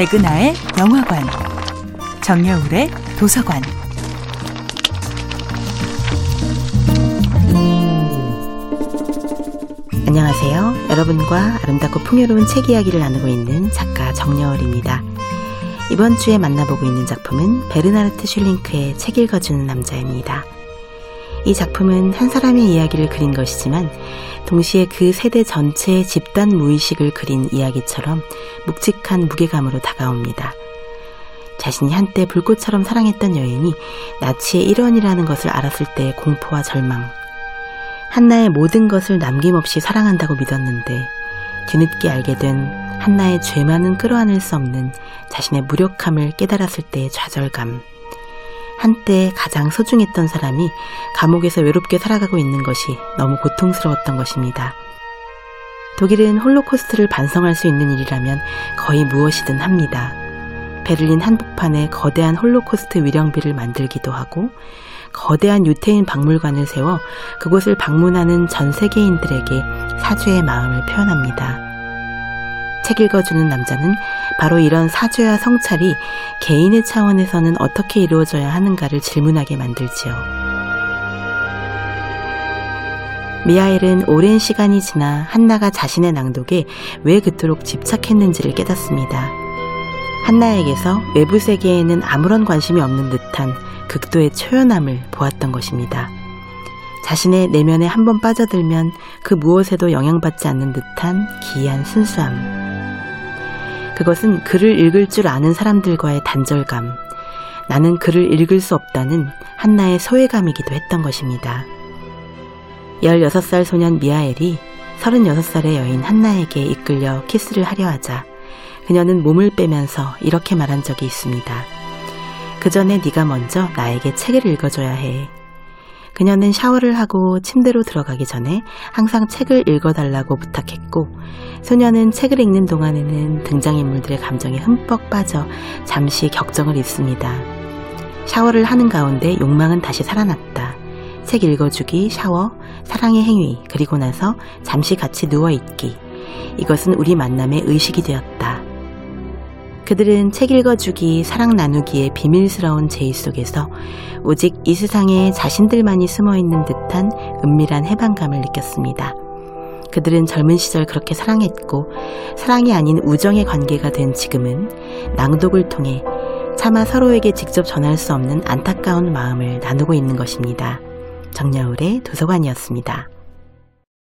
백은하의 영화관, 정여울의 도서관. 안녕하세요. 여러분과 아름답고 풍요로운 책 이야기를 나누고 있는 작가 정여울입니다. 이번 주에 만나보고 있는 작품은 베르나르트 슐링크의 책 읽어주는 남자입니다. 이 작품은 한 사람의 이야기를 그린 것이지만 동시에 그 세대 전체의 집단 무의식을 그린 이야기처럼 묵직한 무게감으로 다가옵니다. 자신이 한때 불꽃처럼 사랑했던 여인이 나치의 일원이라는 것을 알았을 때의 공포와 절망. 한나의 모든 것을 남김없이 사랑한다고 믿었는데 뒤늦게 알게 된 한나의 죄만은 끌어안을 수 없는 자신의 무력함을 깨달았을 때의 좌절감. 한때 가장 소중했던 사람이 감옥에서 외롭게 살아가고 있는 것이 너무 고통스러웠던 것입니다. 독일은 홀로코스트를 반성할 수 있는 일이라면 거의 무엇이든 합니다. 베를린 한복판에 거대한 홀로코스트 위령비를 만들기도 하고 거대한 유태인 박물관을 세워 그곳을 방문하는 전 세계인들에게 사죄의 마음을 표현합니다. 책 읽어주는 남자는 바로 이런 사죄와 성찰이 개인의 차원에서는 어떻게 이루어져야 하는가를 질문하게 만들지요. 미하엘은 오랜 시간이 지나 한나가 자신의 낭독에 왜 그토록 집착했는지를 깨닫습니다. 한나에게서 외부 세계에는 아무런 관심이 없는 듯한 극도의 초연함을 보았던 것입니다. 자신의 내면에 한 번 빠져들면 그 무엇에도 영향받지 않는 듯한 기이한 순수함. 그것은 글을 읽을 줄 아는 사람들과의 단절감, 나는 글을 읽을 수 없다는 한나의 소외감이기도 했던 것입니다. 16살 소년 미하엘이 36살의 여인 한나에게 이끌려 키스를 하려 하자 그녀는 몸을 빼면서 이렇게 말한 적이 있습니다. 그 전에 네가 먼저 나에게 책을 읽어줘야 해. 그녀는 샤워를 하고 침대로 들어가기 전에 항상 책을 읽어달라고 부탁했고, 소녀는 책을 읽는 동안에는 등장인물들의 감정에 흠뻑 빠져 잠시 격정을 입습니다. 샤워를 하는 가운데 욕망은 다시 살아났다. 책 읽어주기, 샤워, 사랑의 행위, 그리고 나서 잠시 같이 누워있기. 이것은 우리 만남의 의식이 되었다. 그들은 책 읽어주기, 사랑 나누기의 비밀스러운 제의 속에서 오직 이 세상에 자신들만이 숨어 있는 듯한 은밀한 해방감을 느꼈습니다. 그들은 젊은 시절 그렇게 사랑했고, 사랑이 아닌 우정의 관계가 된 지금은 낭독을 통해 차마 서로에게 직접 전할 수 없는 안타까운 마음을 나누고 있는 것입니다. 정여울의 도서관이었습니다.